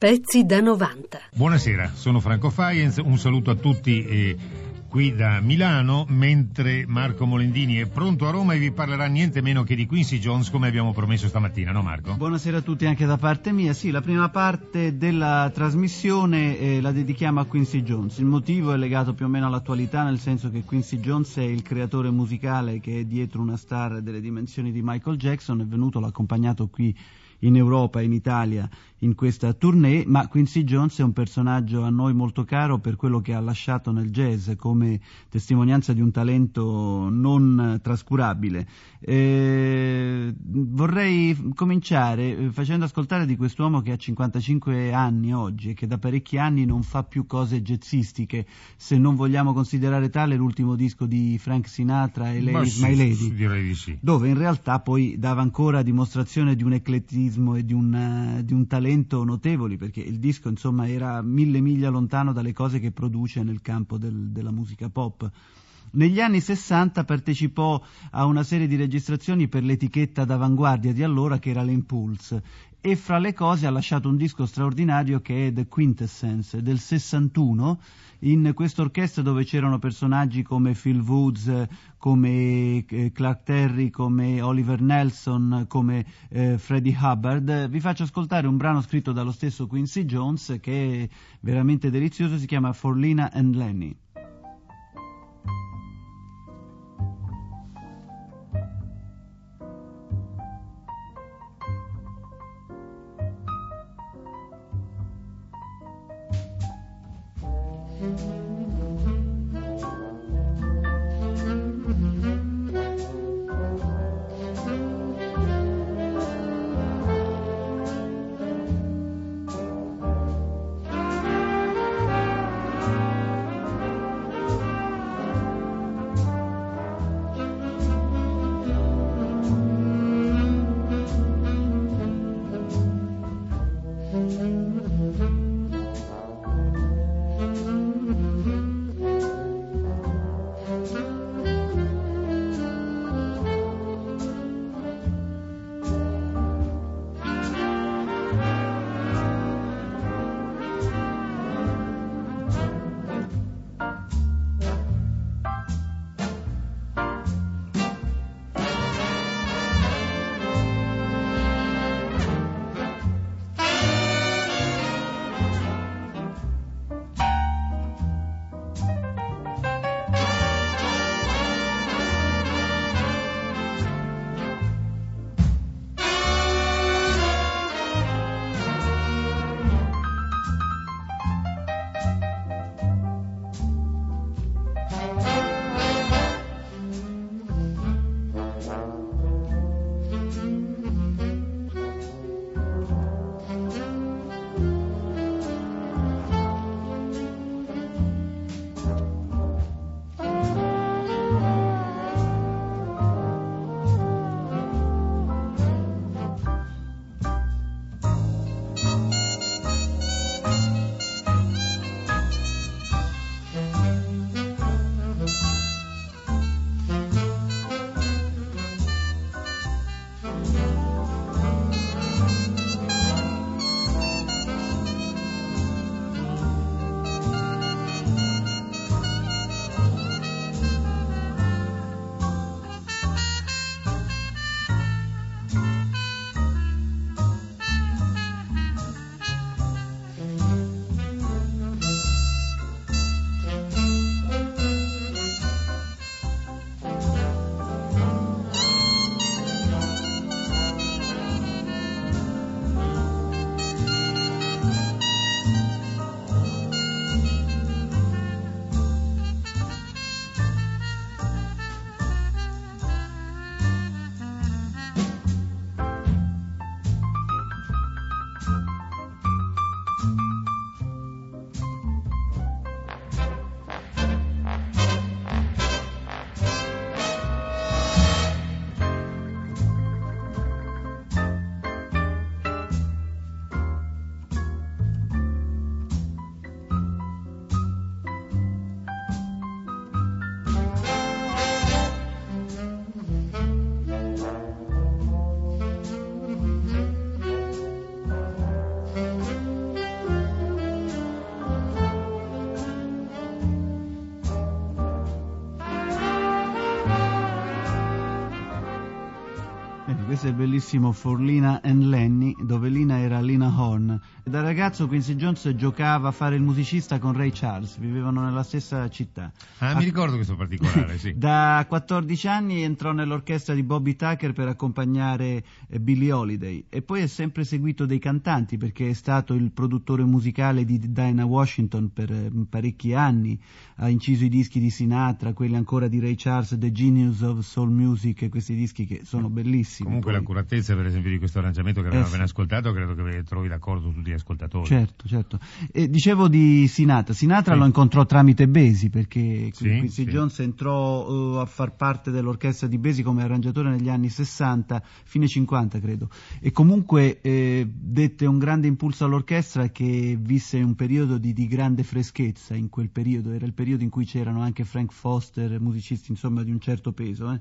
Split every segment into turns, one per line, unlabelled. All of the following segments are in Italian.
Pezzi da 90.
Buonasera, sono Franco Faienz, un saluto a tutti eh, qui da Milano, mentre Marco Molendini è pronto a Roma e vi parlerà niente meno che di Quincy Jones come abbiamo promesso stamattina, no Marco?
Buonasera a tutti anche da parte mia, sì, la prima parte della trasmissione eh, la dedichiamo a Quincy Jones, il motivo è legato più o meno all'attualità, nel senso che Quincy Jones è il creatore musicale che è dietro una star delle dimensioni di Michael Jackson, è venuto, l'ha accompagnato qui in Europa e in Italia in questa tournée, ma Quincy Jones è un personaggio a noi molto caro per quello che ha lasciato nel jazz come testimonianza di un talento non trascurabile. Eh, vorrei cominciare eh, facendo ascoltare di quest'uomo che ha 55 anni oggi e che da parecchi anni non fa più cose jazzistiche, se non vogliamo considerare tale l'ultimo disco di Frank Sinatra e Lady
sì,
My Lady,
direi di sì.
dove in realtà poi dava ancora dimostrazione di un eclettismo e di un, di un talento notevoli perché il disco insomma era mille miglia lontano dalle cose che produce nel campo del, della musica pop. Negli anni 60 partecipò a una serie di registrazioni per l'etichetta d'avanguardia di allora che era l'Impulse e fra le cose ha lasciato un disco straordinario che è The Quintessence del 61 in questa orchestra dove c'erano personaggi come Phil Woods, come eh, Clark Terry, come Oliver Nelson, come eh, Freddie Hubbard. Vi faccio ascoltare un brano scritto dallo stesso Quincy Jones che è veramente delizioso, si chiama For Lina and Lenny. Mm-hmm. Il bellissimo For Lina and Lenny, dove Lina era Lina Horn. Da ragazzo Quincy Jones giocava a fare il musicista con Ray Charles, vivevano nella stessa città.
Ah, mi ricordo questo particolare, sì.
da 14 anni entrò nell'orchestra di Bobby Tucker per accompagnare eh, Billie Holiday e poi è sempre seguito dei cantanti perché è stato il produttore musicale di Dinah Washington per eh, parecchi anni, ha inciso i dischi di Sinatra, quelli ancora di Ray Charles, The Genius of Soul Music, questi dischi che sono bellissimi.
Comunque
poi.
l'accuratezza per esempio di questo arrangiamento che abbiamo
Eh,
appena ascoltato credo che trovi d'accordo tutti gli ascoltatori.
Certo, certo. E dicevo di Sinatra. Sinatra
Sì.
lo incontrò tramite Besi perché
Sì,
Quincy
sì.
Jones entrò eh, a far parte dell'orchestra di Besi come arrangiatore negli anni 60, fine 50 credo. E comunque eh, dette un grande impulso all'orchestra che visse un periodo di, di grande freschezza in quel periodo. Era il periodo in cui c'erano anche Frank Foster, musicisti insomma di un certo peso. eh.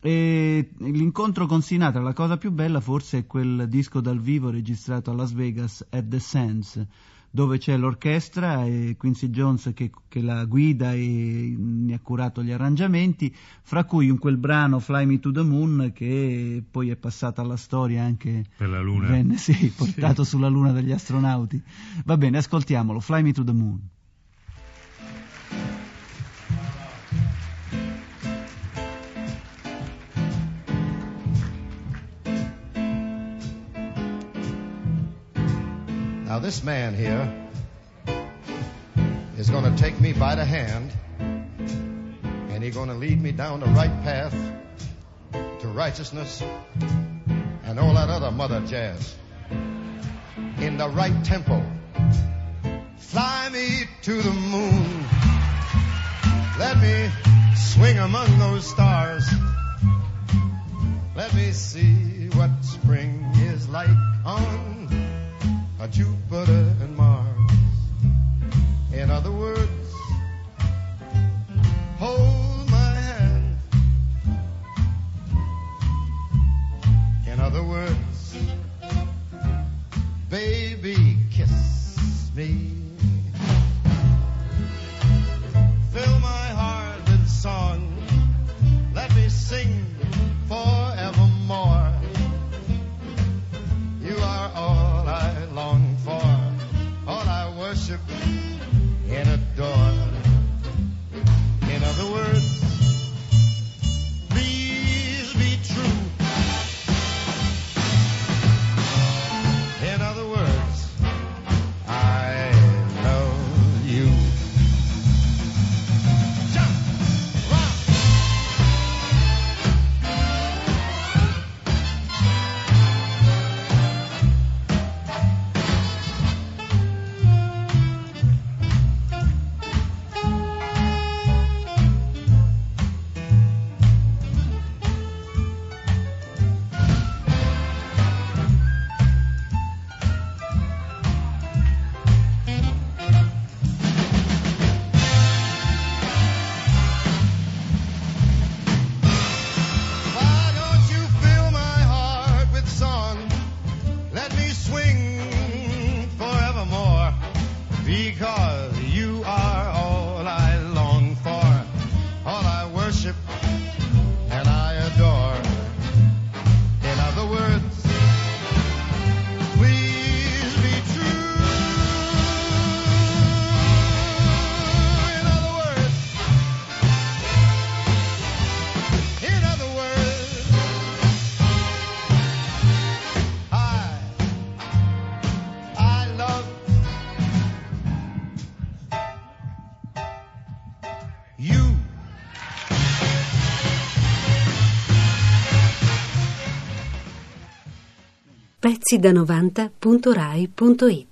E l'incontro con Sinatra, la cosa più bella forse è quel disco dal vivo registrato a Las Vegas at the Sands, dove c'è l'orchestra e Quincy Jones che, che la guida e ne ha curato gli arrangiamenti, fra cui in quel brano Fly Me to the Moon che poi è passata alla storia anche
Per la Luna.
venne sì, portato sulla luna dagli astronauti. Va bene, ascoltiamolo, Fly Me to the Moon.
Now, this man here is going to take me by the hand and he's going to lead me down the right path to righteousness and all that other mother jazz in the right tempo. Fly me to the moon. Let me swing among those stars. Let me see Jupiter and Mars. In other words, hold my hand. In other words, baby, kiss me.
Pezzi da 90.rai.it